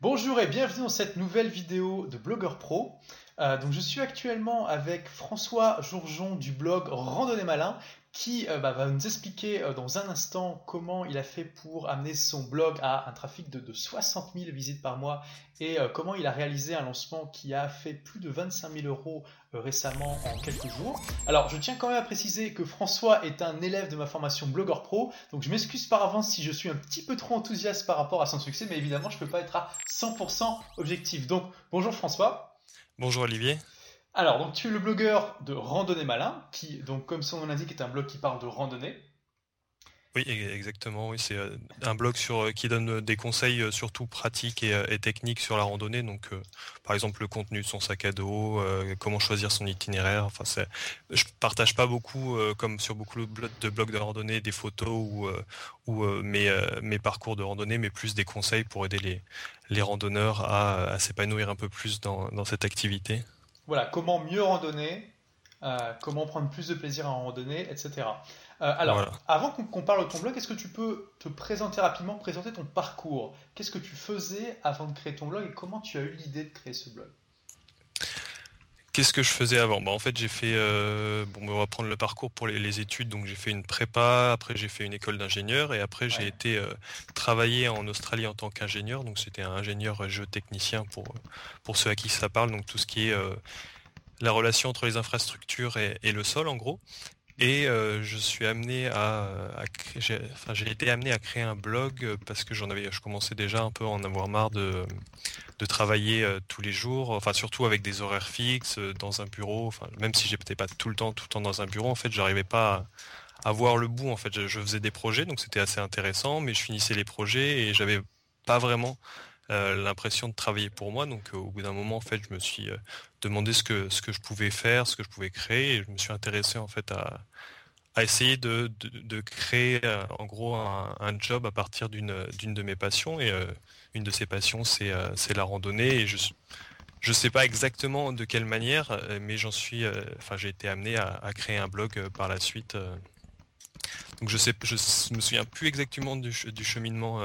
Bonjour et bienvenue dans cette nouvelle vidéo de Blogueur Pro. Euh, donc je suis actuellement avec François Jourjon du blog Randonnée Malin qui euh, bah, va nous expliquer euh, dans un instant comment il a fait pour amener son blog à un trafic de, 60 000 visites par mois et comment il a réalisé un lancement qui a fait plus de 25 000 euros récemment en quelques jours. Alors je tiens quand même à préciser que François est un élève de ma formation Blogueur Pro, donc je m'excuse par avance si je suis un petit peu trop enthousiaste par rapport à son succès, mais évidemment je ne peux pas être à 100% objectif. Donc bonjour François. Bonjour Olivier. Alors, donc tu es le blogueur de Randonnée Malin, qui, donc comme son nom l'indique, est un blog qui parle de randonnée. Oui, e-, exactement. C'est euh, un blog euh, qui donne euh, des conseils surtout pratiques et, techniques sur la randonnée. Donc, par exemple, le contenu de son sac à dos, comment choisir son itinéraire. Enfin, c'est, je partage pas beaucoup, comme sur beaucoup de blogs de randonnée, des photos ou, mes, parcours de randonnée, mais plus des conseils pour aider les, randonneurs à, s'épanouir un peu plus dans, cette activité. Voilà, comment mieux randonner, comment prendre plus de plaisir à randonner, etc. Euh, alors, avant qu'on parle de ton blog, est-ce que tu peux te présenter rapidement, présenter ton parcours? Qu'est-ce que tu faisais avant de créer ton blog et comment tu as eu l'idée de créer ce blog? Qu'est-ce que je faisais avant? Bah, En fait, j'ai fait. Euh, bon, on va prendre le parcours pour les, études. Donc, j'ai fait une prépa, après, j'ai fait une école d'ingénieur et après, j'ai été euh, travailler en Australie en tant qu'ingénieur. Donc, c'était un ingénieur géotechnicien pour, pour ceux à qui ça parle. Donc, tout ce qui est. la relation entre les infrastructures et, le sol en gros. Et euh, je suis amené à, j'ai été amené à créer un blog parce que j'en avais, je commençais déjà un peu à en avoir marre de, de travailler euh, tous les jours, enfin surtout avec des horaires fixes euh, dans un bureau. Enfin même si j'étais pas tout le temps, tout le temps dans un bureau, en fait, j'arrivais pas à, voir le bout. En fait, je, je faisais des projets, donc c'était assez intéressant, mais je finissais les projets et j'avais pas vraiment euh, l'impression de travailler pour moi. Donc euh, au bout d'un moment, en fait, je me suis euh, demandé ce que, ce que je pouvais faire, ce que je pouvais créer, je me suis intéressé en fait à, à essayer de, de, créer en gros un, job à partir d'une de mes passions. Et une de ces passions, c'est la randonnée. Et je je sais pas exactement de quelle manière, mais j'en suis, enfin, j'ai été amené à, créer un blog par la suite. donc je sais, je me souviens plus exactement du cheminement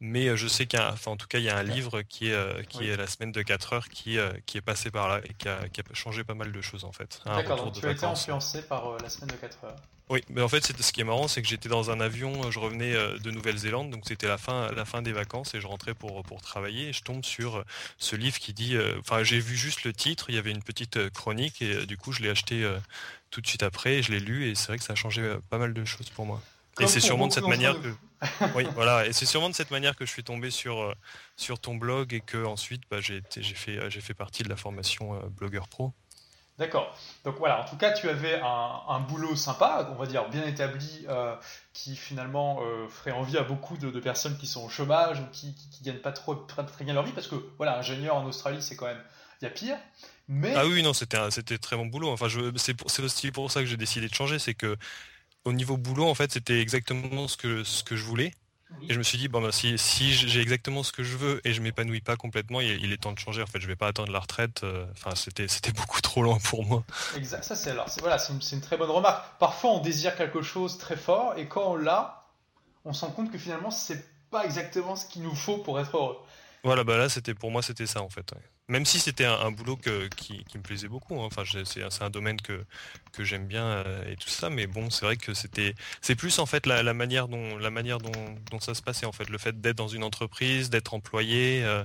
mais euh, je sais qu'il enfin, en tout cas, il y a un livre qui est, euh, qui est La semaine de 4 heures qui, euh, qui est passé par là et qui a, qui a changé pas mal de choses en fait. D'accord, donc tu as été influencé par La semaine de 4 heures. Oui, mais en fait, ce qui est marrant, c'est que j'étais dans un avion, je revenais de Nouvelle-Zélande, donc c'était la fin, la fin des vacances et je rentrais pour, pour travailler et je tombe sur ce livre qui dit, enfin, j'ai vu juste le titre, il y avait une petite chronique et du coup, je l'ai acheté tout de suite après, je l'ai lu et c'est vrai que ça a changé pas mal de choses pour moi. et c'est sûrement de cette manière que oui, voilà, et c'est sûrement de cette manière que je suis tombé sur, euh, sur ton blog et que ensuite bah, j'ai fait, euh, fait partie de la formation euh, blogueur pro. D'accord. Donc voilà, en tout cas, tu avais un, boulot sympa, on va dire bien établi, qui finalement ferait envie à beaucoup de, personnes qui sont au chômage ou qui, ne gagnent pas trop très, bien leur vie, parce que voilà, ingénieur en Australie, c'est quand même, il y a pire. Mais... Ah oui, non, c'était c'était très bon boulot. Enfin, c'est aussi pour ça que j'ai décidé de changer, c'est que au niveau boulot, en fait, c'était exactement ce que, ce que je voulais. Et je me suis dit, bon, bah, si, si j'ai exactement ce que je veux et je m'épanouis pas complètement, il, est temps de changer. En fait, je vais pas attendre la retraite. Euh, enfin, c'était, c'était beaucoup trop loin pour moi. Exact. Ça, c'est alors, voilà, c'est une, très bonne remarque. Parfois, on désire quelque chose très fort et quand on l'a, on se rend compte que finalement, c'est pas exactement ce qu'il nous faut pour être heureux. Voilà, bah là, c'était pour moi, c'était ça en fait. Même si c'était un, boulot qui, me plaisait beaucoup. Hein. Enfin, c'est un domaine que, que j'aime bien euh, et tout ça. Mais bon, c'est vrai que c'était, c'est plus en fait la, manière dont la manière dont, ça se passait en fait, le fait d'être dans une entreprise, d'être employé. Euh,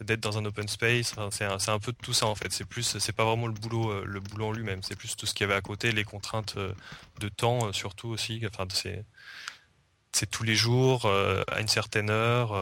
d'être dans un open space, c'est un, peu tout ça en fait. C'est plus, c'est pas vraiment le boulot, euh, le boulot en lui-même. C'est plus tout ce qu'il y avait à côté, les contraintes de temps surtout aussi. Enfin, c'est tous les jours à une certaine heure.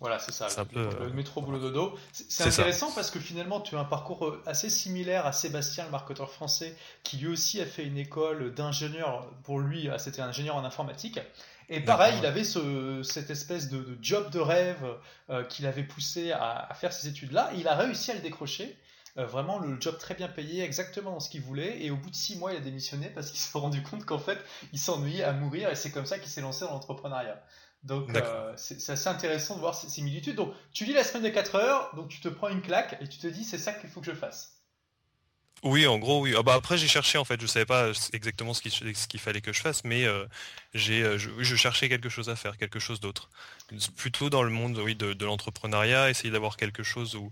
Voilà, c'est ça. Le, métro boulot dodo. C'est intéressant parce que finalement, tu as un parcours euh, assez similaire à Sébastien, le marketeur français, qui lui aussi a fait une école d'ingénieur. Pour lui, ah, c'était un ingénieur en informatique. Et pareil, il avait ce, cette espèce de, job de rêve euh, qu'il avait poussé à, faire ces études-là. Il a réussi à le décrocher. Euh, vraiment le job très bien payé, exactement dans ce qu'il voulait. Et au bout de six mois, il a démissionné parce qu'il s'est rendu compte qu'en fait, il s'ennuyait à mourir. Et c'est comme ça qu'il s'est lancé dans l'entrepreneuriat. Donc euh, c'est assez intéressant de voir ces similitudes. Donc tu lis la semaine de 4 heures, donc tu te prends une claque et tu te dis c'est ça qu'il faut que je fasse. Oui, en gros, oui. Ah bah après, j'ai cherché en fait. Je savais pas exactement ce qu'il ce fallait que je fasse, mais euh, j'ai, euh, je, cherchais quelque chose à faire, quelque chose d'autre. Plutôt dans le monde, oui, de, l'entrepreneuriat, essayer d'avoir quelque chose où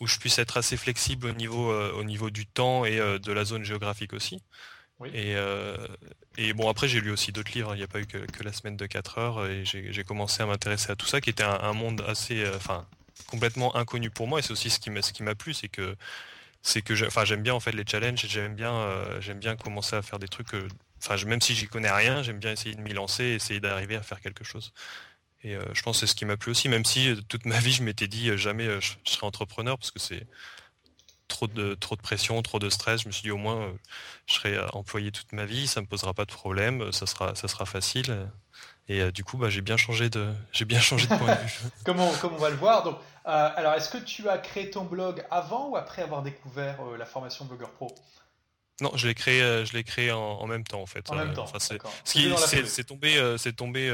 où je puisse être assez flexible au niveau euh, au niveau du temps et de la zone géographique aussi. Et, et bon, après, j'ai lu aussi d'autres livres. Il n'y a pas eu que, la semaine de 4 heures et j'ai commencé à m'intéresser à tout ça, qui était un, monde assez, enfin, complètement inconnu pour moi. Et c'est aussi ce qui m'a ce plu, c'est que c'est que j'aime bien en fait les challenges j'aime bien euh, j'aime bien commencer à faire des trucs enfin même si j'y connais rien j'aime bien essayer de m'y lancer essayer d'arriver à faire quelque chose et euh, je pense que c'est ce qui m'a plu aussi même si euh, toute ma vie je m'étais dit jamais je, serais entrepreneur parce que c'est trop de trop de pression trop de stress je me suis dit au moins je serai employé toute ma vie ça me posera pas de problème ça sera ça sera facile. Et du coup bah, j'ai bien changé de j'ai bien changé de point de vue. Comme on va le voir. Donc euh, alors, est-ce que tu as créé ton blog avant ou après avoir découvert euh, la formation Blogger Pro? Non, je l'ai créé, euh, je l'ai créé en, même temps en fait. En même temps. c'est tombé, c'est tombé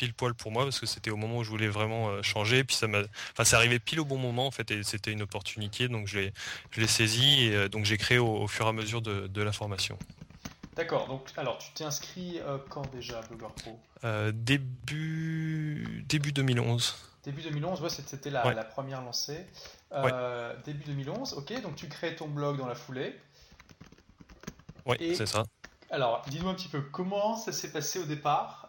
pile poil pour moi parce que c'était au moment où je voulais vraiment changer. Puis ça m'a, enfin, c'est arrivé pile au bon moment en fait et c'était une opportunité donc je l'ai, je l'ai saisi et donc j'ai créé au, fur et à mesure de, la formation. D'accord. Donc, alors, tu t'es inscrit quand déjà Blogger Pro? Début début 2011. Début 2011, ouais, c'était la, première lancée. Euh, début 2011, ok, donc tu crées ton blog dans la foulée. Oui, c'est ça. Alors, dis-nous un petit peu comment ça s'est passé au départ?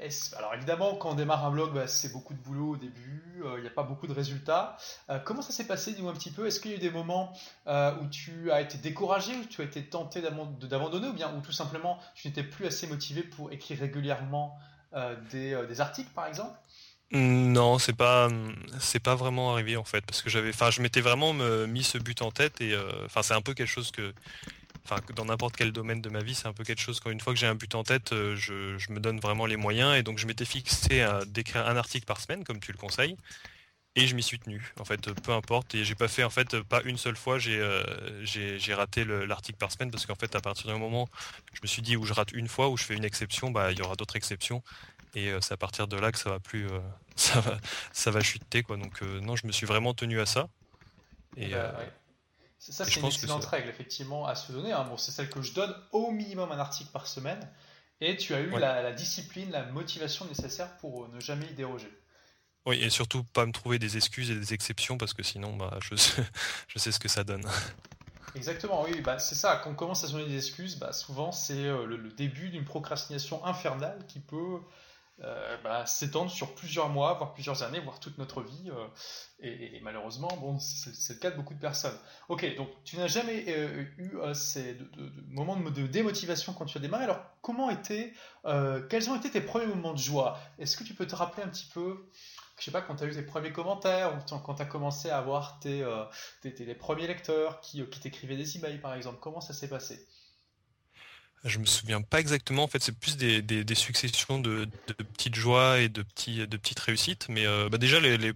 Euh, alors évidemment, quand on démarre un blog, bah, c'est beaucoup de boulot au début, euh, il n'y a pas beaucoup de résultats. comment ça s'est passé Dis-moi un petit peu? Est-ce qu'il y a eu des moments où tu as été découragé, où tu as été tenté d'abandonner, ou bien où tout simplement tu n'étais plus assez motivé pour écrire régulièrement des articles, par exemple? Non, c'est pas c'est pas vraiment arrivé en fait parce que j'avais je m'étais vraiment mis ce but en tête et euh, enfin c'est un peu quelque chose que enfin dans n'importe quel domaine de ma vie, c'est un peu quelque chose. Quand une fois que j'ai un but en tête, euh, je, je me donne vraiment les moyens. Et donc je m'étais fixé à d'écrire un article par semaine comme tu le conseilles. Et je m'y suis tenu en fait peu importe. Et j'ai pas fait en fait pas une seule fois j'ai euh, j'ai raté l'article par semaine. Parce qu'en fait à partir d'un moment je me suis dit où je rate une fois où je fais une exception bah il y aura d'autres exceptions. Et euh, c'est à partir de là que ça va plus euh, ça va ça va chuter quoi. Donc euh, non je me suis vraiment tenu à ça. Et bah, ça c'est une excellente règle effectivement à se donner hein. bon c'est celle que je donne au minimum un article par semaine et tu as eu la, discipline la motivation nécessaire pour ne jamais y déroger oui, et surtout pas me trouver des excuses et des exceptions parce que sinon, bah, je, sais, je sais ce que ça donne. Exactement, oui, bah, c'est ça. Quand on commence à se donner des excuses, bah, souvent c'est le, début d'une procrastination infernale qui peut euh, bah, s'étendre sur plusieurs mois, voire plusieurs années, voire toute notre vie. Euh, et, malheureusement, bon, c'est le cas de beaucoup de personnes. Ok, donc tu n'as jamais euh, eu ces moments de, démotivation quand tu as démarré. Alors, comment étaient, quels ont été tes premiers moments de joie? Est-ce que tu peux te rappeler un petit peu je sais pas, quand tu as eu tes premiers commentaires, ou quand tu as commencé à avoir tes, les premiers lecteurs qui, qui t'écrivaient des emails, par exemple, comment ça s'est passé? Je me souviens pas exactement. En fait, c'est plus des, successions de, petites joies et de petites réussites. Mais euh, bah déjà les,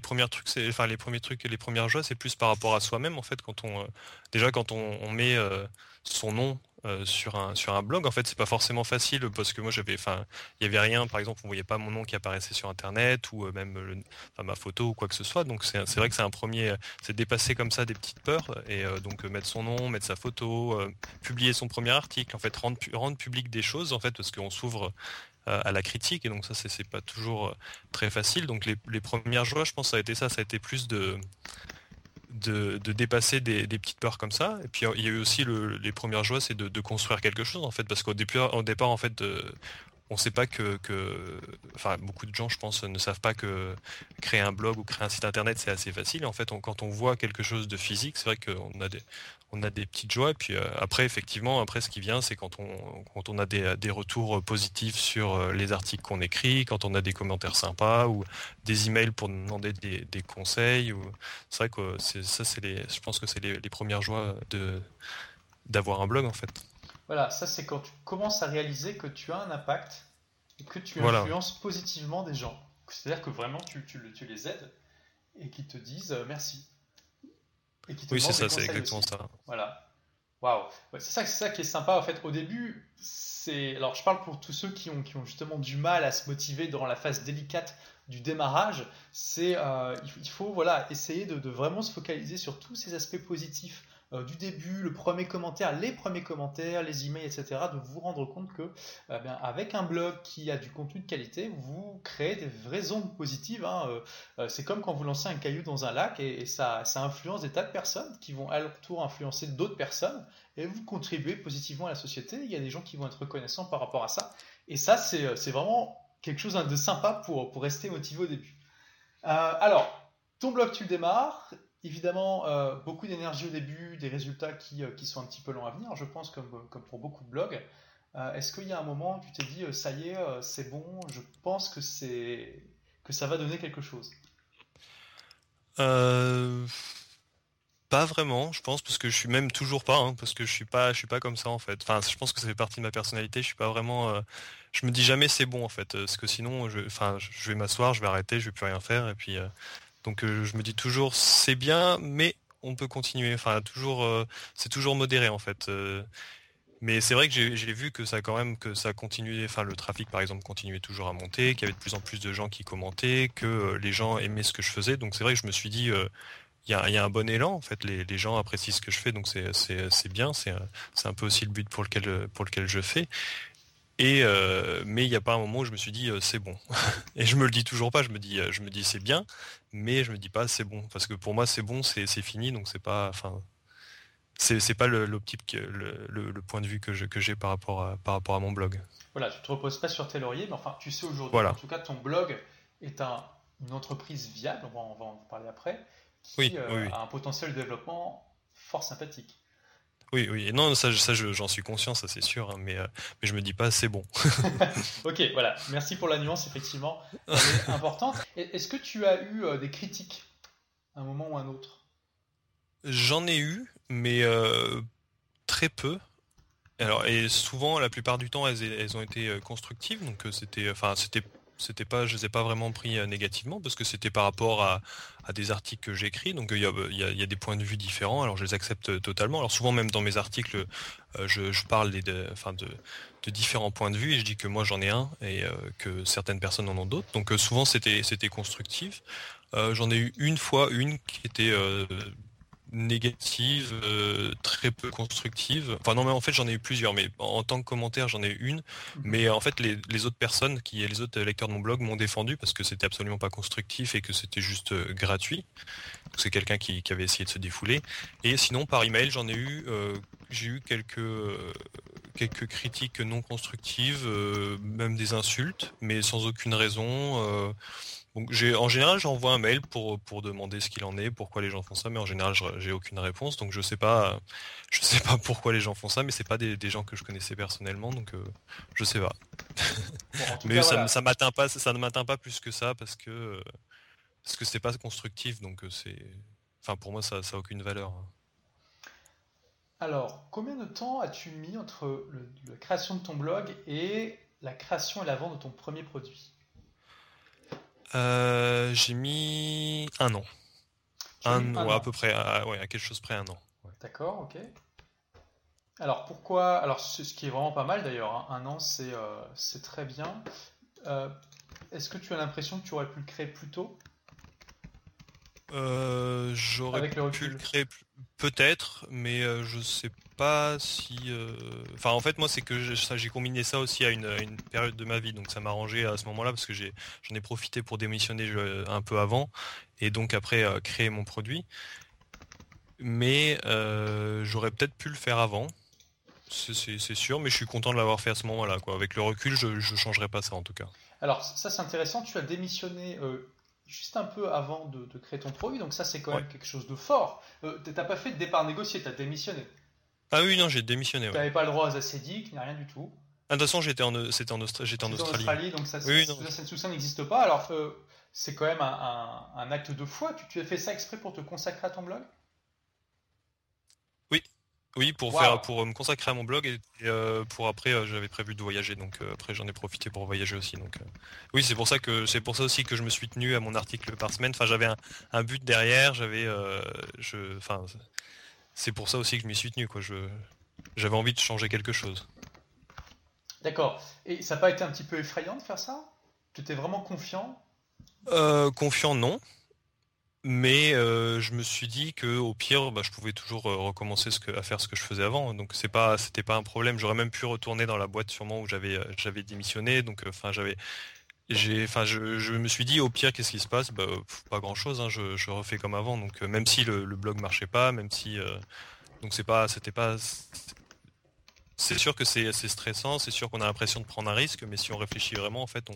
premiers trucs, les premiers trucs et les premières joies, c'est plus par rapport à soi-même en fait. Euh, déjà quand on, on met euh, son nom euh, sur un sur un blog. En fait c'est pas forcément facile parce que moi j'avais enfin il y avait rien par exemple on voyait pas mon nom qui apparaissait sur internet ou euh, même ma photo ou quoi que ce soit. Donc c'est vrai que c'est un premier c'est dépasser comme ça des petites peurs et euh, donc mettre son nom mettre sa photo publier son premier article en fait rendre rendre public des choses en fait parce qu'on s'ouvre à la critique et donc ça c'est pas toujours très facile. Donc les, les premières joies je pense ça a été ça. Ça a été plus de de, dépasser des, petites peurs comme ça. Et puis il y a eu aussi les premières joies, c'est de, construire quelque chose en fait, parce qu'au départ, au départ en fait, on ne sait pas que, enfin beaucoup de gens, je pense, ne savent pas que créer un blog ou créer un site internet c'est assez facile. En fait, quand on voit quelque chose de physique, c'est vrai qu'on a des, on a des petites joies. Et puis euh, après, effectivement, après, ce qui vient, c'est quand on, a des, retours positifs sur euh, les articles qu'on écrit, quand on a des commentaires sympas ou des emails pour demander des, des conseils. C'est vrai que c'est, ça, c'est les, je pense que c'est les, les premières joies de, d'avoir un blog, en fait. Voilà, ça, c'est quand tu commences à réaliser que tu as un impact et que tu influences positivement des gens. C'est-à-dire que vraiment, tu, tu, tu les aides et qu'ils te disent euh, merci oui, c'est ça, c'est exactement ça. Voilà. Waouh. c'est ça, ça qui est sympa en fait. Au début, c'est. Alors, je parle pour tous ceux qui ont, qui ont justement du mal à se motiver dans la phase délicate du démarrage. C'est, euh, il faut voilà essayer de, vraiment se focaliser sur tous ces aspects positifs euh, du début, le premier commentaire, les premiers commentaires, les emails, etc., de vous rendre compte que eh avec un blog qui a du contenu de qualité, vous créez des vraies ondes positives. Hein, c'est comme quand vous lancez un caillou dans un lac et, ça, influence des tas de personnes qui vont à leur tour influencer d'autres personnes et vous contribuez positivement à la société. Il y a des gens qui vont être reconnaissants par rapport à ça. Et ça, c'est vraiment quelque chose de sympa pour rester motivé au début. alors, ton blog, tu le démarres. Évidemment, euh, beaucoup d'énergie au début, des résultats euh, qui, sont un petit peu longs à venir, je pense, comme, pour beaucoup de blogs. Euh, est-ce qu'il y a un moment où tu t'es dit, ça y est, c'est bon, je pense que, que ça va donner quelque chose? Pas vraiment, je pense, parce que je suis même toujours pas, hein, parce que je suis pas, je suis pas comme ça en fait. Enfin, je pense que ça fait partie de ma personnalité. Je suis pas vraiment, je me dis jamais c'est bon en fait, parce que sinon, je, enfin, je vais m'asseoir, je vais arrêter, je vais plus rien faire, et puis donc euh, je me dis toujours c'est bien, mais on peut continuer. Enfin, toujours, euh, c'est toujours modéré en fait. Euh. mais c'est vrai que j'ai vu que ça quand même que ça continuait, enfin le trafic par exemple continuait toujours à monter, qu'il y avait de plus en plus de gens qui commentaient, que les gens aimaient ce que je faisais. Donc c'est vrai que je me suis dit il y, a, un bon élan en fait, les, gens apprécient ce que je fais, donc c'est bien, c'est un peu aussi le but pour lequel pour lequel je fais. Et mais il n'y a pas un moment où je me suis dit c'est bon. et je me le dis toujours pas. Je me dis je me dis c'est bien, mais je me dis pas c'est bon parce que pour moi c'est bon, c'est fini, donc c'est pas, enfin, c'est pas l'optique, le, le, point de vue que j'ai que par rapport à par rapport à mon blog. Voilà, tu te reposes pas sur tes lauriers, mais enfin tu sais aujourd'hui, en tout cas ton blog est un, une entreprise viable, on va, on va en parler après, qui euh, a un potentiel de développement fort sympathique. Oui, oui, non, ça, ça j'en suis conscient, ça c'est sûr, hein, mais, euh, mais je me dis pas c'est bon. ok, voilà, merci pour la nuance, effectivement, c'est importante. Est-ce que tu as eu euh, des critiques à un moment ou à un autre? J'en ai eu, mais euh, très peu. Alors, et souvent, la plupart du temps, elles, elles ont été constructives, donc c'était, enfin, c'était c'était pas, je les ai pas vraiment pris euh, négativement parce que c'était par rapport à, des articles que j'écris. Donc il y, a, des points de vue différents. Alors je les accepte euh, totalement. Alors souvent même dans mes articles, euh, je, parle de, enfin de, différents points de vue et je dis que moi j'en ai un et que certaines personnes en ont d'autres. Donc souvent c'était c'était constructif. j'en ai eu une fois une qui était négative, euh, très peu constructive. Enfin non mais en fait j'en ai eu plusieurs, mais en tant que commentaire j'en ai eu une. Mhm. Mais en fait les, autres personnes, qui les autres lecteurs de mon blog m'ont défendu parce que c'était absolument pas constructif et que c'était juste euh, gratuit. C'est quelqu'un qui, avait essayé de se défouler. Et sinon par email j'en ai eu, euh, j'ai eu quelques quelques critiques non constructives, même des insultes, mais sans aucune raison. Donc en général j'envoie un mail pour pour demander ce qu'il en est, pourquoi les gens font ça, mais en général j'ai aucune réponse, donc je sais pas je sais pas pourquoi les gens font ça, mais c'est pas des, gens que je connaissais personnellement, donc euh, je sais pas. mais ça, ça m'atteint pas, ça ne m'atteint pas plus que ça parce que parce que c'est pas constructif, donc euh, c'est enfin pour moi ça ça a aucune valeur. Alors combien de temps as-tu mis entre la création de ton blog et la création et la vente de ton premier produit? Euh, j'ai mis un an. Un, an, à peu près, à, ouais, à quelque chose près un an. D'accord, ok. Alors pourquoi Alors ce qui est vraiment pas mal d'ailleurs, hein, un an c'est euh, c'est très bien. Euh, est-ce que tu as l'impression que tu aurais pu le créer plus tôt? J'aurais pu le créer peut-être, mais je sais pas si. Euh, enfin, en fait, moi, c'est que j'ai combiné ça aussi à une, période de ma vie, donc ça m'a arrangé à ce moment-là parce que j'en ai, profité pour démissionner un peu avant et donc après euh, créer mon produit. Mais euh, j'aurais peut-être pu le faire avant, c'est sûr, mais je suis content de l'avoir fait à ce moment-là. Avec le recul, je ne changerai pas ça en tout cas. Alors, ça, c'est intéressant. Tu as démissionné juste un peu avant de, créer ton produit, donc ça, c'est quand même quelque chose de fort. tu n'as pas fait de départ négocié, tu as démissionné. Ah oui, non, j'ai démissionné. Tu n'avais pas le droit aux acédiques, ni rien du tout. Ah, de toute façon, j'étais en, c'était en, j'étais en Australie. En Australie, donc ça, oui, ça, n'existe pas. Alors, euh, c'est quand même un, acte de foi. Tu, tu, as fait ça exprès pour te consacrer à ton blog? Oui, pour faire, pour me consacrer à mon blog et, euh, pour après, euh, j'avais prévu de voyager. Donc après, j'en ai profité pour voyager aussi. Donc oui, c'est pour ça que c'est pour ça aussi que je me suis tenu à mon article par semaine. Enfin, j'avais un, un, but derrière. J'avais, je, enfin c'est pour ça aussi que je m'y suis tenu. Quoi. Je, j'avais envie de changer quelque chose. D'accord. Et ça n'a pas été un petit peu effrayant de faire ça? Tu étais vraiment confiant? Euh, Confiant, non. Mais euh, je me suis dit que au pire, bah, je pouvais toujours euh, recommencer à faire ce que je faisais avant. Donc c'est pas, c'était pas un problème. J'aurais même pu retourner dans la boîte sûrement où j'avais, euh, démissionné. Donc enfin j'avais, j'ai, enfin je, me suis dit au pire qu'est-ce qui se passe? Bah, Pas grand chose. Hein, je, je, refais comme avant. Donc même si le, le, blog marchait pas, même si donc c'est pas, c'était pas c'est sûr que c'est stressant, c'est sûr qu'on a l'impression de prendre un risque, mais si on réfléchit vraiment, en fait,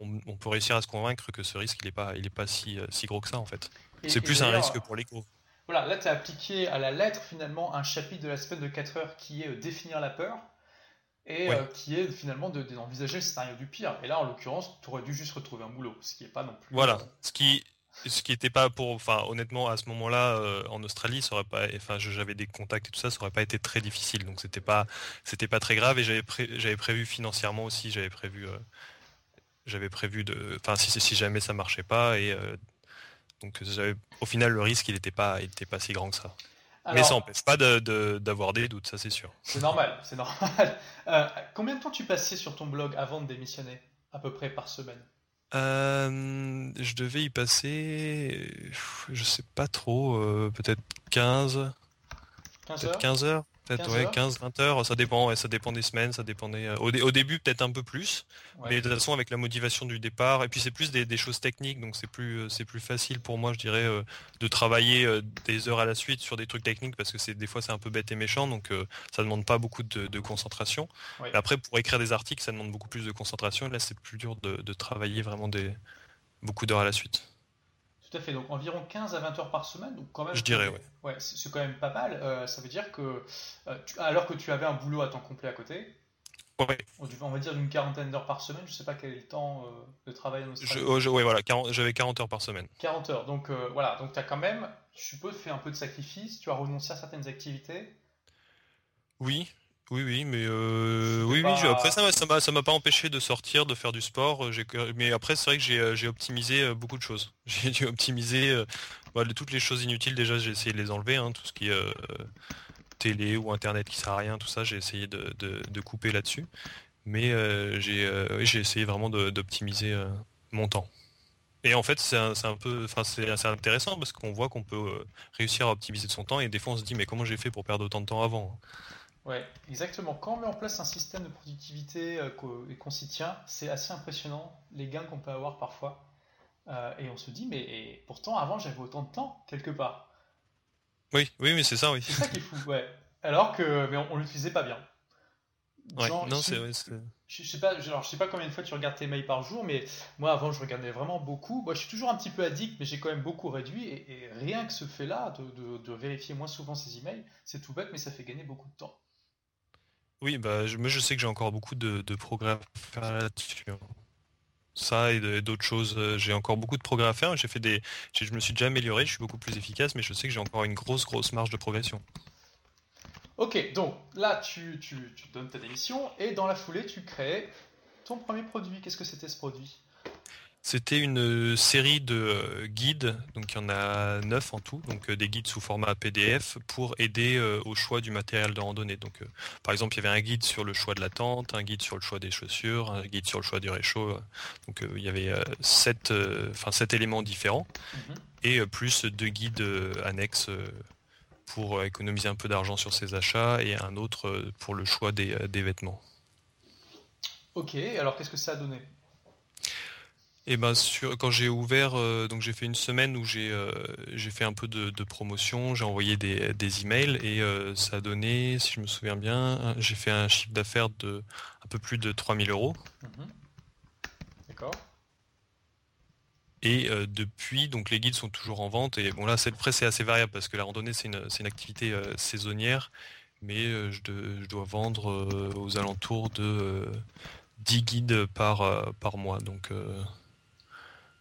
on, peut réussir à se convaincre que ce risque, il n'est pas, il est pas si, si gros que ça, en fait. C'est plus un risque pour les gros. Voilà, là, tu as appliqué à la lettre, finalement, un chapitre de la semaine de 4 heures qui est euh, définir la peur, et euh, qui est finalement d'envisager le scénario du pire. Et là, en l'occurrence, tu aurais dû juste retrouver un boulot, ce qui n'est pas non plus... Voilà, ce qui ce qui n'était pas pour, enfin honnêtement à ce moment-là euh, en Australie, ça aurait pas, enfin j'avais des contacts et tout ça, ça aurait pas été très difficile, donc c'était pas, c'était pas très grave. Et j'avais j'avais prévu financièrement aussi, j'avais prévu, j'avais prévu de, enfin si si jamais ça marchait pas et donc au final le risque il n'était pas, il était pas si grand que ça. Mais ça n'empêche pas d'avoir des doutes, ça c'est sûr. C'est normal, c'est normal. combien de temps tu passais sur ton blog avant de démissionner, à peu près par semaine? Euh, je devais y passer, je sais pas trop, euh, peut-être 15, 15 heures? 15 heures. Peut-être, ouais, 15, 20 heures, ça dépend, ça dépend des semaines, ça dépendait. Euh, au, au début, peut-être un peu plus, mais de toute façon, avec la motivation du départ, et puis c'est plus des, choses techniques, donc c'est plus, euh, c'est plus facile pour moi, je dirais, euh, de travailler des heures à la suite sur des trucs techniques, parce que c'est des fois c'est un peu bête et méchant, donc ça demande pas beaucoup de, concentration. Après, pour écrire des articles, ça demande beaucoup plus de concentration, et là, c'est plus dur de, de travailler vraiment des beaucoup d'heures à la suite. Tout à fait, donc environ 15 à 20 heures par semaine, donc quand même. Je dirais, oui. Ouais, c'est quand même pas mal. Euh, ça veut dire que, euh, alors que tu avais un boulot à temps complet à côté, ouais. on va dire d'une quarantaine d'heures par semaine, je sais pas quel est le temps euh, de travail en Australie. Je, oh, voilà, j'avais 40 heures par semaine. 40 heures, donc voilà, donc tu as quand même, je suppose, fait un peu de sacrifice, tu as renoncé à certaines activités? Oui, oui, oui, mais euh, oui, oui. Après ça, ça m'a, ça m'a pas empêché de sortir, de faire du sport. Euh, mais après, c'est vrai que j'ai, euh, optimisé beaucoup de choses. J'ai dû optimiser bah, toutes les choses inutiles. Déjà, j'ai essayé de les enlever, hein, tout ce qui est télé ou internet qui sert à rien, tout ça, j'ai essayé de, couper là-dessus. Mais j'ai, j'ai essayé vraiment d'optimiser mon temps. Et en fait, c'est un, un, peu, enfin, c'est assez intéressant parce qu'on voit qu'on peut réussir à optimiser son temps et des fois on se dit mais comment j'ai fait pour perdre autant de temps avant Ouais, exactement. Quand on met en place un système de productivité euh, et qu'on s'y tient, c'est assez impressionnant les gains qu'on peut avoir parfois. Euh, et on se dit, mais pourtant avant j'avais autant de temps quelque part. Oui, oui, mais c'est ça, oui. C'est ça qui est fou, ouais. Alors que, mais on, l'utilisait pas bien. Ouais, non, c'est Je, sais pas, alors, je sais pas combien de fois tu regardes tes mails par jour, mais moi avant je regardais vraiment beaucoup. Moi je suis toujours un petit peu addict, mais j'ai quand même beaucoup réduit. Et, rien que ce fait-là de, de, vérifier moins souvent ses emails, c'est tout bête, mais ça fait gagner beaucoup de temps. Oui, bah, je, moi je sais que j'ai encore beaucoup de, progrès à faire là-dessus. Hein. Ça et d'autres choses, euh, j'ai encore beaucoup de progrès à faire. J'ai fait des, je me suis déjà amélioré, je suis beaucoup plus efficace, mais je sais que j'ai encore une grosse grosse marge de progression. Ok, donc là tu, tu donnes ta démission et dans la foulée tu crées ton premier produit. Qu'est-ce que c'était ce produit? C'était une euh, série de euh, guides, donc il y en a neuf en tout, donc euh, des guides sous format PDF pour aider au choix du matériel de randonnée. Donc par exemple, il y avait un guide sur le choix de la tente, un guide sur le choix des chaussures, un guide sur le choix du réchaud. Donc il y avait sept, enfin sept éléments différents mhm. et plus deux guides annexes pour économiser un peu d'argent sur ses achats et un autre pour le choix des, des vêtements. Ok, alors qu'est-ce que ça a donné? Et ben quand j'ai ouvert, euh, donc j'ai fait une semaine où j'ai euh, fait un peu de, promotion, j'ai envoyé des, des, emails et euh, ça a donné, si je me souviens bien, j'ai fait un chiffre d'affaires de un peu plus de 3000 euros. Mhm. D'accord. Et depuis, donc les guides sont toujours en vente. Et bon là, c'est près c'est assez variable parce que la randonnée c'est une, une, activité saisonnière, mais je, je, dois vendre aux alentours de 10 guides par, par mois. Donc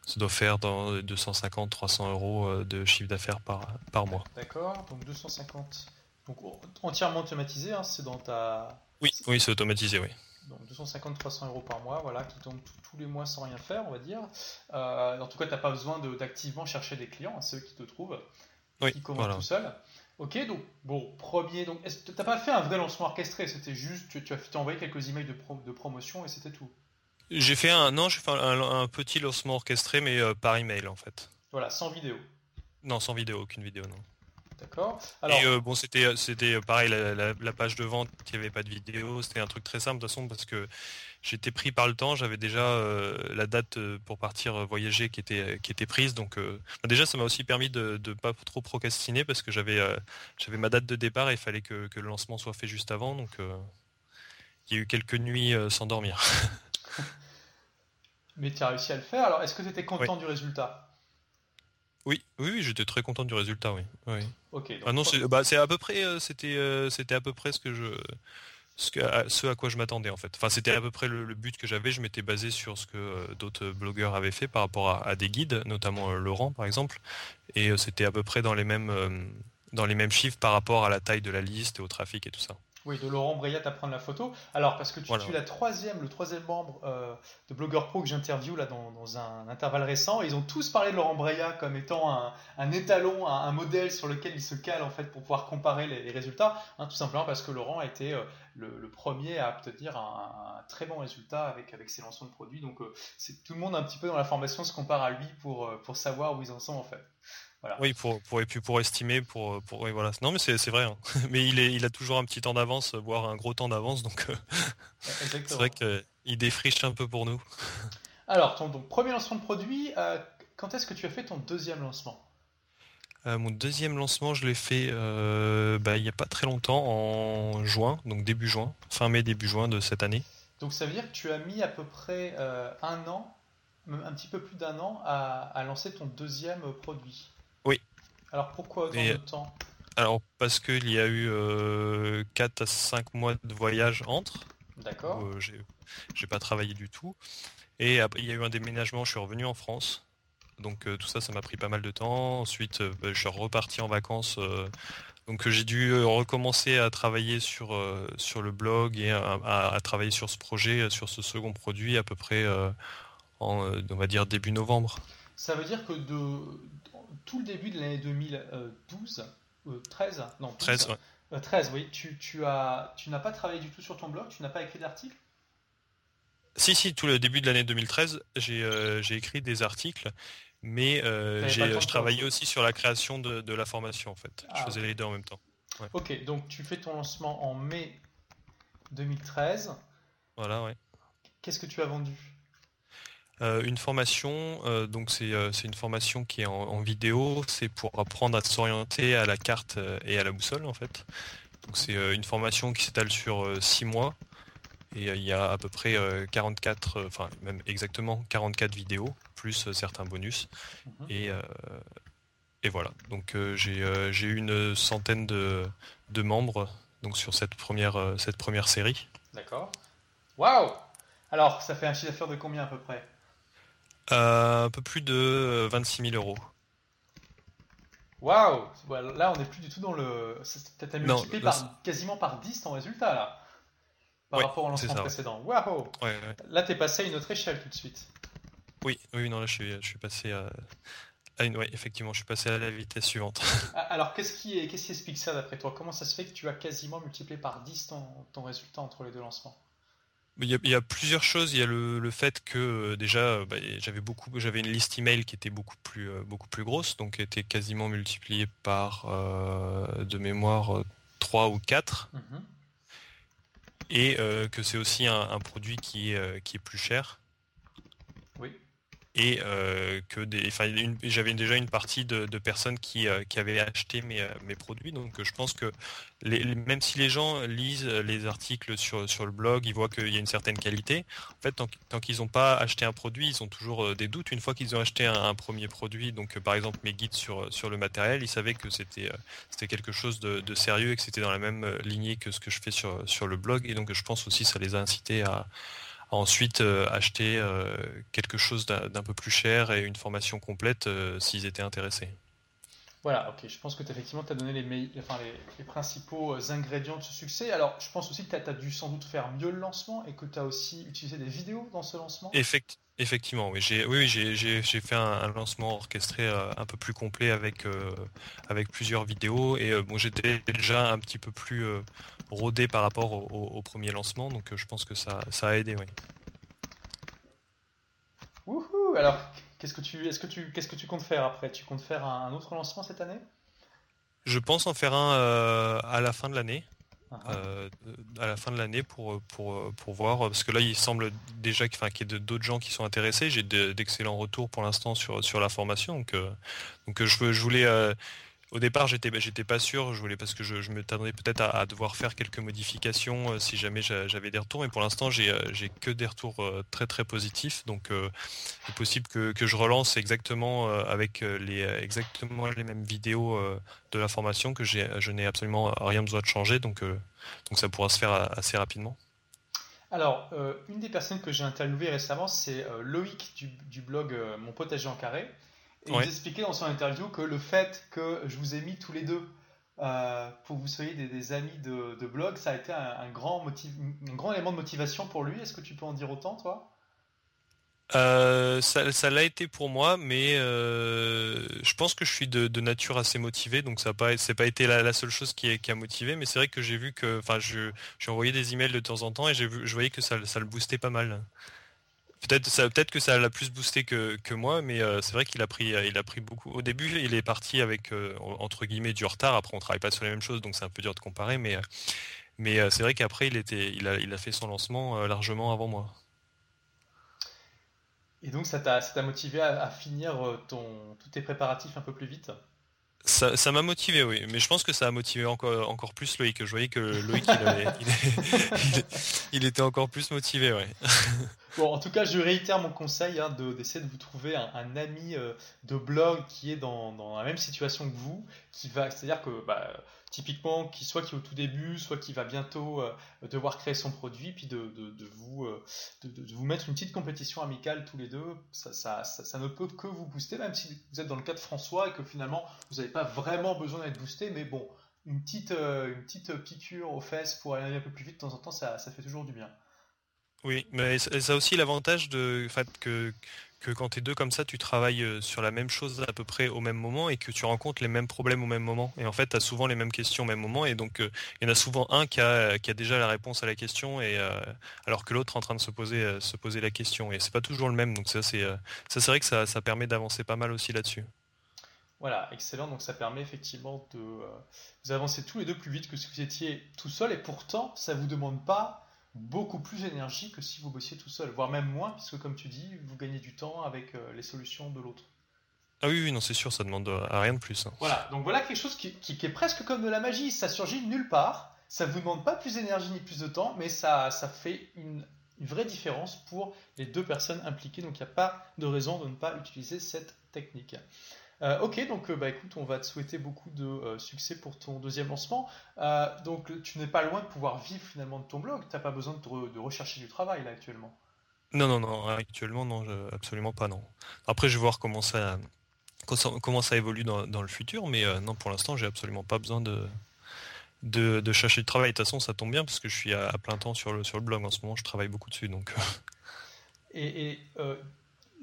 ça doit faire dans 250-300 euros euh, de chiffre d'affaires par, par mois. D'accord, donc 250. Donc entièrement automatisé, hein, c'est dans ta. Oui, oui, c'est automatisé, oui. Donc 250-300 euros par mois, voilà, qui tombent tous les mois sans rien faire, on va dire. Euh, en tout cas, tu n'as pas besoin d'activement chercher des clients, hein, ceux qui te trouvent, oui, qui commandent tout seul. Ok, donc bon, premier, donc tu n'as pas fait un vrai lancement orchestré, c'était juste, tu, tu as envoyé quelques emails de, de promotion et c'était tout? J'ai fait un non, j'ai fait un, petit lancement orchestré, mais euh, par email en fait. Voilà, sans vidéo. Non, sans vidéo, aucune vidéo, non. D'accord. Alors... Et bon, c'était c'était pareil, la, page de vente, il n'y avait pas de vidéo, c'était un truc très simple de toute façon parce que j'étais pris par le temps, j'avais déjà euh, la date euh, pour partir euh, voyager qui était, qui était prise. Donc bah, déjà ça m'a aussi permis de ne pas trop procrastiner parce que j'avais j'avais ma date de départ et il fallait que, le lancement soit fait juste avant. Donc il y a eu quelques nuits sans dormir. Mais tu as réussi à le faire. Alors est-ce que tu étais content du résultat? Oui, oui, j'étais très content du résultat, oui. oui. Ok. ah non, bah, c'est à peu près, c'était, c'était à peu près ce que je, ce, à, quoi je m'attendais en fait. Enfin, c'était à peu près le, but que j'avais. Je m'étais basé sur ce que euh, d'autres blogueurs avaient fait par rapport à, des guides, notamment euh, Laurent par exemple, et euh, c'était à peu près dans les mêmes dans les mêmes chiffres par rapport à la taille de la liste et au trafic et tout ça. Oui, de Laurent Brayat à prendre la photo. Alors, parce que tu, es la troisième, le troisième membre euh, de Blogueur Pro que j'interviewe là dans, un intervalle récent. ils ont tous parlé de Laurent Brayat comme étant un, étalon, un, modèle sur lequel ils se calent en fait pour pouvoir comparer les, résultats. Hein, tout simplement parce que Laurent a été euh, le, premier à obtenir un, très bon résultat avec, avec ses lancements de produits. Donc, euh, c'est tout le monde un petit peu dans la formation se compare à lui pour, pour savoir où ils en sont en fait. Oui, pour, pour, et puis pour estimer, pour, pour voilà. Non, mais c'est vrai. Hein. Mais il, est, il a toujours un petit temps d'avance, voire un gros temps d'avance, donc euh, c'est vrai qu'il défriche un peu pour nous. Alors, ton premier lancement de produit, euh, quand est-ce que tu as fait ton deuxième lancement? Euh, Mon deuxième lancement, je l'ai fait bah, il n'y a pas très longtemps, en juin, donc début juin, fin mai, début juin de cette année. Donc ça veut dire que tu as mis à peu près un an, un petit peu plus d'un an, à, à lancer ton deuxième produit? Alors pourquoi autant de temps Alors parce qu'il y a eu 4 euh, à 5 mois de voyage entre. D'accord. Euh, j'ai pas travaillé du tout. Et il y a eu un déménagement, je suis revenu en France. Donc euh, tout ça, ça m'a pris pas mal de temps. Ensuite, bah, je suis reparti en vacances. donc j'ai dû recommencer à travailler sur, sur le blog et à, travailler sur ce projet, sur ce second produit à peu près en, on va dire, début novembre. Ça veut dire que de, tout le début de l'année 2012, 13, euh, non, 13, 13, euh, oui, tu, tu as, tu n'as pas travaillé du tout sur ton blog, tu n'as pas écrit d'article? Si, si, tout le début de l'année 2013, euh, j'ai écrit des articles, mais je travaillais aussi sur la création de, la formation, en fait. je ah, faisais les deux en même temps. Ok, donc tu fais ton lancement en mai 2013. Voilà, ouais. Qu'est-ce que tu as vendu? Euh, une formation, euh, donc euh, c'est une formation qui est en, vidéo, c'est pour apprendre à s'orienter à la carte et à la boussole en fait. Donc c'est une formation qui s'étale sur 6 mois et il y a à peu près 44, enfin même exactement 44 vidéos plus certains bonus mhm. et et voilà. Donc j'ai eu une centaine de, de, membres donc sur cette première cette première série. D'accord. Waouh Alors ça fait un chiffre d'affaires de combien à peu près? Euh, un peu plus de 26 euh, 000 euros. Waouh Là, on n'est plus du tout dans le. T'as multiplié par, quasiment par 10 ton résultat, là. Par rapport au lancement précédent. Waouh Là, t'es passé à une autre échelle tout de suite. Oui, oui, non, là, je suis, je suis passé à. une, oui, effectivement, je suis passé à la vitesse suivante. Ah, alors, qu'est-ce qui, qu'est-ce qui explique ça d'après toi? Comment ça se fait que tu as quasiment multiplié par 10 ton, ton résultat entre les deux lancements? Il y, a, plusieurs choses. Il y a le, fait que euh, déjà bah, j'avais beaucoup, j'avais une liste email qui était beaucoup plus euh, beaucoup plus grosse, donc était quasiment multipliée par euh, de mémoire 3 ou 4. Mhm. Et que c'est aussi un, produit qui est, qui est plus cher et euh, que j'avais déjà une partie de, personnes qui, euh, qui, avaient acheté mes, euh, mes, produits. Donc je pense que les, même si les gens lisent les articles sur, sur le blog, ils voient qu'il y a une certaine qualité. En fait, tant, qu'ils n'ont pas acheté un produit, ils ont toujours des doutes. Une fois qu'ils ont acheté un, premier produit, donc par exemple mes guides sur, sur le matériel, ils savaient que c'était c'était quelque chose de, de, sérieux et que c'était dans la même lignée que ce que je fais sur, sur le blog. Et donc je pense aussi que ça les a incités à ensuite euh, acheter euh, quelque chose d'un peu plus cher et une formation complète euh, s'ils étaient intéressés. Voilà, ok, je pense que effectivement tu as donné les, enfin, les, principaux ingrédients de ce succès. Alors, je pense aussi que tu as, dû sans doute faire mieux le lancement et que tu as aussi utilisé des vidéos dans ce lancement. effectivement, oui, j'ai oui, fait un, lancement orchestré un peu plus complet avec, avec plusieurs vidéos et bon, j'étais déjà un petit peu plus rodé par rapport au, premier lancement, donc euh, je pense que ça, ça a aidé, oui. Wouhou Alors, Qu'est-ce que tu, est-ce que tu, qu'est-ce que tu comptes faire après? Tu comptes faire un, autre lancement cette année? Je pense en faire un à la fin de l'année. Ah ah. à la fin de l'année pour, pour, pour voir, parce que là il semble déjà qu'il y ait d'autres gens qui sont intéressés. J'ai d'excellents retours pour l'instant sur, sur la formation. Donc, donc je, je voulais au départ, j'étais j'étais pas sûr, je voulais parce que je, me tardais peut-être à, devoir faire quelques modifications euh, si jamais j'avais des retours. Mais pour l'instant, j'ai euh, j'ai que des retours euh, très très positifs. Donc, c'est possible que, je relance exactement avec les exactement les mêmes vidéos de la formation que je n'ai absolument rien besoin de changer. Donc, donc ça pourra se faire assez rapidement. Alors, une des personnes que j'ai interviewées récemment, c'est Loïc du, du blog Mon potager en carré. Et il expliquait dans son interview que le fait que je vous ai mis tous les deux euh, pour que vous soyez des, amis de, blog, ça a été un, grand un grand élément de motivation pour lui. Est-ce que tu peux en dire autant, toi? Euh, ça, l'a été pour moi, mais euh, je pense que je suis de, nature assez motivé, donc ça n'a pas, pas été la, seule chose qui, a motivé. Mais c'est vrai que j'ai vu que, enfin, je, j'ai envoyé des emails de temps en temps et j'ai vu, je voyais que ça, ça le boostait pas mal. Peut-être peut que ça l'a plus boosté que, moi, mais euh, c'est vrai qu'il a pris beaucoup. Au début, il est parti avec euh, entre guillemets du retard. Après, on travaille pas sur les mêmes choses, donc c'est un peu dur de comparer, mais euh, c'est vrai qu'après, il a fait son lancement largement avant moi. Et donc ça t'a motivé à, finir tous tes préparatifs un peu plus vite? Ça, m'a motivé, oui. Mais je pense que ça a motivé encore, encore plus Loïc. Je voyais que Loïc, il, était encore plus motivé, ouais. Bon, en tout cas, je réitère mon conseil hein, d'essayer de, vous trouver un, ami euh, de blog qui est dans, dans, la même situation que vous, qui va, c'est-à-dire que bah, typiquement qui soit qui est au tout début, soit qui va bientôt euh, devoir créer son produit, puis de, vous, euh, de, vous mettre une petite compétition amicale tous les deux, ça, ça, ne peut que vous booster, même si vous êtes dans le cas de François et que finalement vous n'avez pas vraiment besoin d'être boosté, mais bon, une petite, euh, une petite piqûre aux fesses pour aller un peu plus vite de temps en temps, ça, fait toujours du bien. Oui, mais ça a aussi l'avantage de fait que quand tu es deux comme ça, tu travailles euh, sur la même chose à peu près au même moment et que tu rencontres les mêmes problèmes au même moment. Et en fait, tu as souvent les mêmes questions au même moment. Et donc, euh, il y en a souvent un qui a, qui a déjà la réponse à la question, et, euh, alors que l'autre est en train de se poser, se poser la question. Et c'est pas toujours le même. Donc, ça, c'est ça, vrai que ça, ça permet d'avancer pas mal aussi là-dessus. Voilà, excellent. Donc, ça permet effectivement de vous avancer tous les deux plus vite que si vous étiez tout seul. Et pourtant, ça vous demande pas beaucoup plus d'énergie que si vous bossiez tout seul, voire même moins, puisque comme tu dis, vous gagnez du temps avec euh, les solutions de l'autre. Ah oui, oui, non, c'est sûr, ça demande euh, à rien de plus. Hein. Voilà, donc voilà quelque chose qui, est presque comme de la magie, ça surgit de nulle part, ça vous demande pas plus d'énergie ni plus de temps, mais ça, ça fait une, une vraie différence pour les deux personnes impliquées, donc il n'y a pas de raison de ne pas utiliser cette technique. Euh, ok, donc euh, bah, écoute, on va te souhaiter beaucoup de euh, succès pour ton deuxième lancement. donc tu n'es pas loin de pouvoir vivre finalement de ton blog, tu n'as pas besoin de, rechercher du travail là actuellement. Non, non, non, actuellement non, absolument pas non. Après je vais voir comment ça, comment ça évolue dans, le futur, mais non, pour l'instant j'ai absolument pas besoin de, de, chercher du travail. De toute façon ça tombe bien parce que je suis à, plein temps sur le, sur le blog en ce moment, je travaille beaucoup dessus. Donc... et, et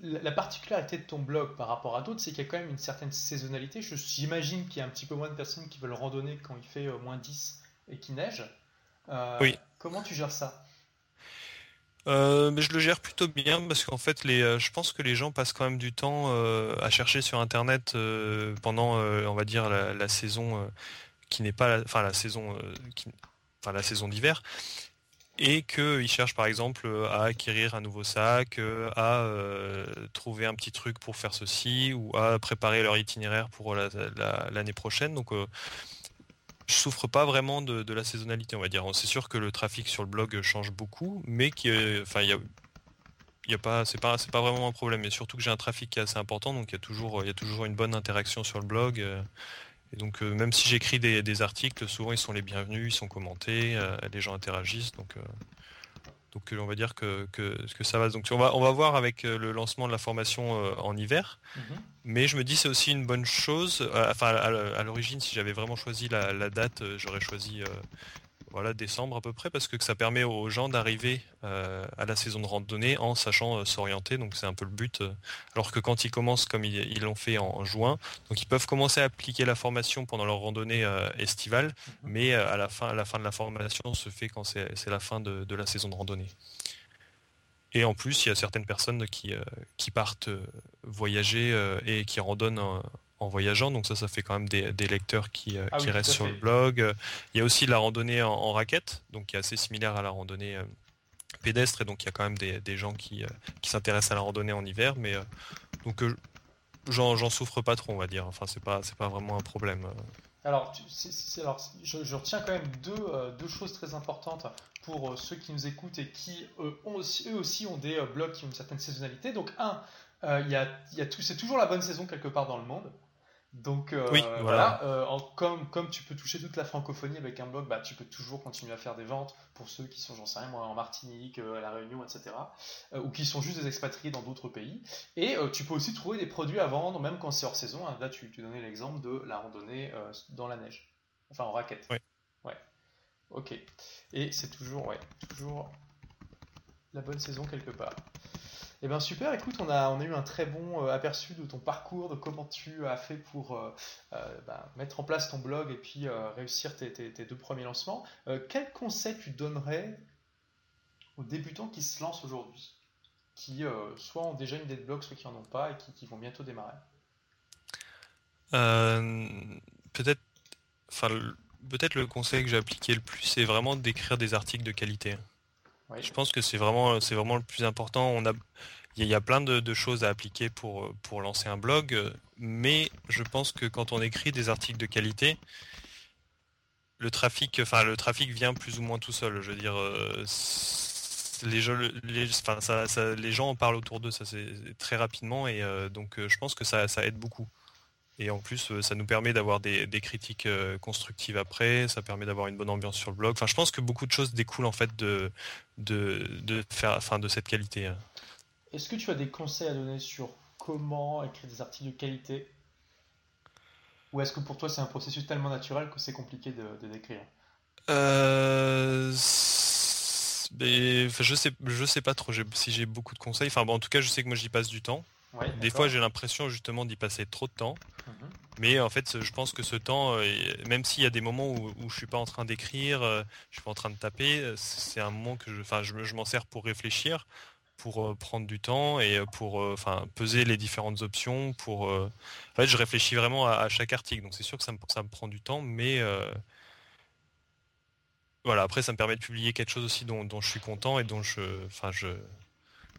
la particularité de ton blog par rapport à d'autres, c'est qu'il y a quand même une certaine saisonnalité. J'imagine qu'il y a un petit peu moins de personnes qui veulent randonner quand il fait euh, moins 10 et qu'il neige. Euh, oui. Comment tu gères ça? Euh, mais je le gère plutôt bien parce qu'en fait, les, je pense que les gens passent quand même du temps à chercher sur Internet pendant, on va dire, la, saison qui n'est pas, enfin la saison, enfin la saison d'hiver et qu'ils cherchent par exemple à acquérir un nouveau sac, euh, à euh, trouver un petit truc pour faire ceci, ou à préparer leur itinéraire pour l'année prochaine. Donc euh, je souffre pas vraiment de, la saisonnalité, on va dire. C'est sûr que le trafic sur le blog change beaucoup, mais qui, enfin, il y a, pas, c'est pas, pas vraiment un problème. Et surtout que j'ai un trafic qui est assez important, donc il y il y a toujours une bonne interaction sur le blog. Et donc euh, même si j'écris des, articles, souvent ils sont les bienvenus, ils sont commentés, euh, les gens interagissent. Donc, euh, donc on va dire que, que, ça va. Donc on va, on va voir avec le lancement de la formation en hiver. Mhm. Mais je me dis c'est aussi une bonne chose. Enfin à, l'origine, si j'avais vraiment choisi la, la date, j'aurais choisi voilà, décembre à peu près, parce que ça permet aux gens d'arriver euh, à la saison de randonnée en sachant euh, s'orienter, donc c'est un peu le but. Euh. alors que quand ils commencent comme ils l'ont fait en, juin, donc ils peuvent commencer à appliquer la formation pendant leur randonnée estivale, mhm. mais à la fin, à la fin de la formation se fait quand c'est la fin de, la saison de randonnée. Et en plus, il y a certaines personnes qui, qui partent voyager et qui randonnent en, voyageant. Donc ça, ça fait quand même des, lecteurs qui, ah restent sur le blog. Il y a aussi la randonnée en, raquette, donc qui est assez similaire à la randonnée pédestre. Et donc il y a quand même des, gens qui, qui s'intéressent à la randonnée en hiver. Mais donc j'en souffre pas trop, on va dire. Enfin, c'est pas, c'est pas vraiment un problème. Alors, je, retiens quand même deux, euh, deux, choses très importantes pour euh, ceux qui nous écoutent et qui eux aussi ont des euh, blogs qui ont une certaine saisonnalité. Donc, un, il y a, y a c'est toujours la bonne saison quelque part dans le monde. Donc euh, voilà, euh, comme, comme tu peux toucher toute la francophonie avec un blog, bah, tu peux toujours continuer à faire des ventes pour ceux qui sont, j'en sais rien moi, en Martinique, euh, à La Réunion, etc. ou qui sont juste des expatriés dans d'autres pays. Et tu peux aussi trouver des produits à vendre, même quand c'est hors saison. Hein. Là, tu, tu donnais l'exemple de la randonnée dans la neige, enfin en raquette. Oui. Ouais. Ok. Et c'est toujours, ouais, toujours la bonne saison quelque part. Eh bien super, écoute, on a, on a eu un très bon euh, aperçu de ton parcours, de comment tu as fait pour euh, euh, bah, mettre en place ton blog et puis réussir tes, deux premiers lancements. quel conseil tu donnerais aux débutants qui se lancent aujourd'hui, qui soit ont déjà une idée de blog, soit qui n'en ont pas et qui, vont bientôt démarrer? Peut-être, peut-être le conseil que j'ai appliqué le plus, c'est vraiment d'écrire des articles de qualité. Je pense que c'est vraiment, c'est vraiment le plus important. On a, il y a plein de, choses à appliquer pour, pour lancer un blog, mais je pense que quand on écrit des articles de qualité, le trafic, enfin le trafic vient plus ou moins tout seul. Je veux dire, euh, les, les, ça, les gens en parlent autour d'eux, ça c'est très rapidement, et euh, donc euh, je pense que ça, ça aide beaucoup. Et en plus, ça nous permet d'avoir des, critiques constructives après, ça permet d'avoir une bonne ambiance sur le blog. Enfin, je pense que beaucoup de choses découlent en fait de, de, de faire, enfin, de cette qualité. Hein. Est-ce que tu as des conseils à donner sur comment écrire des articles de qualité? Ou est-ce que pour toi c'est un processus tellement naturel que c'est compliqué de, décrire? Euh... je sais, je sais pas trop si j'ai beaucoup de conseils. Enfin, en tout cas, je sais que moi j'y passe du temps. Des fois, j'ai l'impression justement d'y passer trop de temps. Mhm. Mais en fait, je pense que ce temps, euh, même s'il y a des moments où, où je suis pas en train d'écrire, euh, je suis pas en train de taper, c'est un moment que je, enfin, je m'en sers pour réfléchir pour euh, prendre du temps et euh, pour euh, enfin peser les différentes options pour en fait je réfléchis vraiment à, chaque article donc c'est sûr que ça me, ça me prend du temps mais voilà après ça me permet de publier quelque chose aussi dont, je suis content et dont je enfin je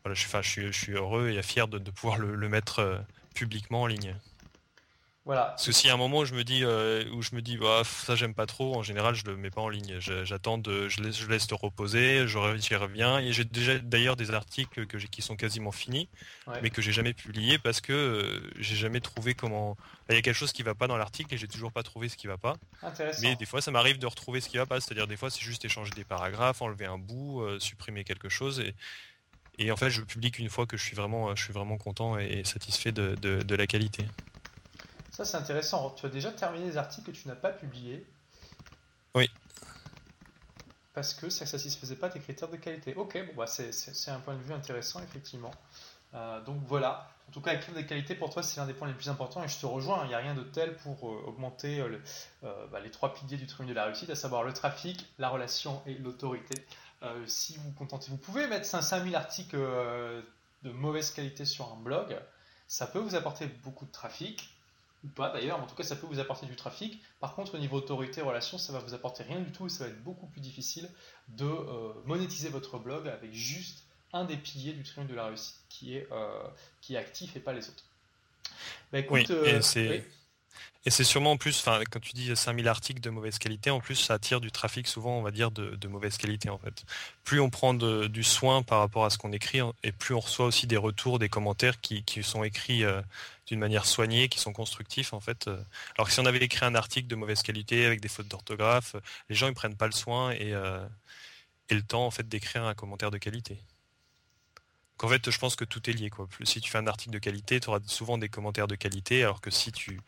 voilà je, enfin, je, suis, je suis heureux et fier de, de pouvoir le, le mettre publiquement en ligne parce que s'il y a un moment où je me dis, euh, où je me dis, bah, ça j'aime pas trop, en général je le mets pas en ligne. J'attends de, je laisse, je laisse te reposer, j'y reviens. Et j'ai déjà d'ailleurs des articles que qui sont quasiment finis, mais que j'ai jamais publiés parce que euh, j'ai jamais trouvé comment. Il y a quelque chose qui va pas dans l'article et j'ai toujours pas trouvé ce qui va pas. Mais des fois ça m'arrive de retrouver ce qui va pas. C'est-à-dire des fois c'est juste échanger des paragraphes, enlever un bout, euh, supprimer quelque chose et et en fait, je publie qu'une fois que je suis vraiment, je suis vraiment content et satisfait de, de la qualité. Ça, c'est intéressant. Tu as déjà terminé les articles que tu n'as pas publiés. Oui. Parce que ça ne satisfaisait pas tes critères de qualité. Ok, bon, bah, c'est un point de vue intéressant, effectivement. Euh, donc voilà. En tout cas, écrire des qualités, pour toi, c'est l'un des points les plus importants. Et je te rejoins, il n'y a rien de tel pour euh, augmenter euh, bah, les trois piliers du triangle de la réussite, à savoir le trafic, la relation et l'autorité. Si vous contentez, vous pouvez mettre 5000 articles de mauvaise qualité sur un blog. Ça peut vous apporter beaucoup de trafic, ou pas d'ailleurs, en tout cas ça peut vous apporter du trafic. Par contre au niveau autorité relation, ça va vous apporter rien du tout et ça va être beaucoup plus difficile de euh, monétiser votre blog avec juste un des piliers du triangle de la réussite qui est, euh, qui est actif et pas les autres. Bah, écoute, euh, c'est et c'est sûrement en plus, quand tu dis 5000 articles de mauvaise qualité, en plus, ça attire du trafic souvent, on va dire, de, mauvaise qualité, en fait. Plus on prend du soin par rapport à ce qu'on écrit, et plus on reçoit aussi des retours, des commentaires qui, sont écrits euh, d'une manière soignée, qui sont constructifs, en fait. Euh. Alors que si on avait écrit un article de mauvaise qualité avec des fautes d'orthographe, les gens, ils prennent pas le soin et, euh, et le temps, en fait, d'écrire un commentaire de qualité. En fait, je pense que tout est lié. Si tu fais un article de qualité, tu auras souvent des commentaires de qualité, alors que si tu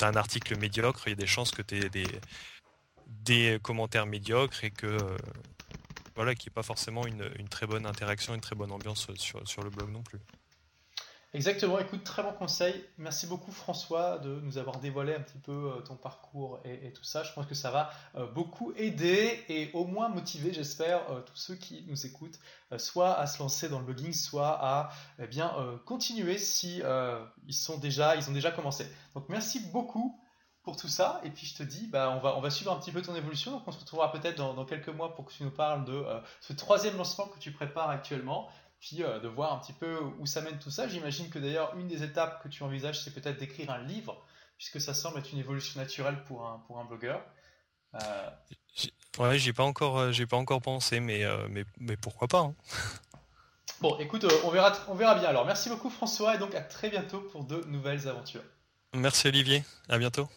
as un article médiocre, il y a des chances que tu aies des, commentaires médiocres et que euh, voilà, qu'il n'y ait pas forcément une, très bonne interaction, une très bonne ambiance sur le blog non plus. Exactement, écoute, très bon conseil. Merci beaucoup François de nous avoir dévoilé un petit peu euh, ton parcours et, tout ça. Je pense que ça va euh, beaucoup aider et au moins motiver, j'espère, euh, tous ceux qui nous écoutent, soit à se lancer dans le blogging, soit à eh bien, continuer si ils, sont déjà, ils ont déjà commencé. Donc merci beaucoup pour tout ça. Et puis je te dis, bah, on, va, on va suivre un petit peu ton évolution. Donc on se retrouvera peut-être dans, dans, quelques mois pour que tu nous parles de ce troisième lancement que tu prépares actuellement puis euh, de voir un petit peu où ça mène tout ça. J'imagine que d'ailleurs, une des étapes que tu envisages, c'est peut-être d'écrire un livre, puisque ça semble être une évolution naturelle pour un, pour un blogueur. Euh... Ouais, j'ai pas encore, euh, j'ai pas encore pensé, mais, euh, mais, mais pourquoi pas. Hein. Bon, écoute, on verra, on verra bien. Alors, merci beaucoup François, et donc à très bientôt pour de nouvelles aventures. Merci Olivier, à bientôt.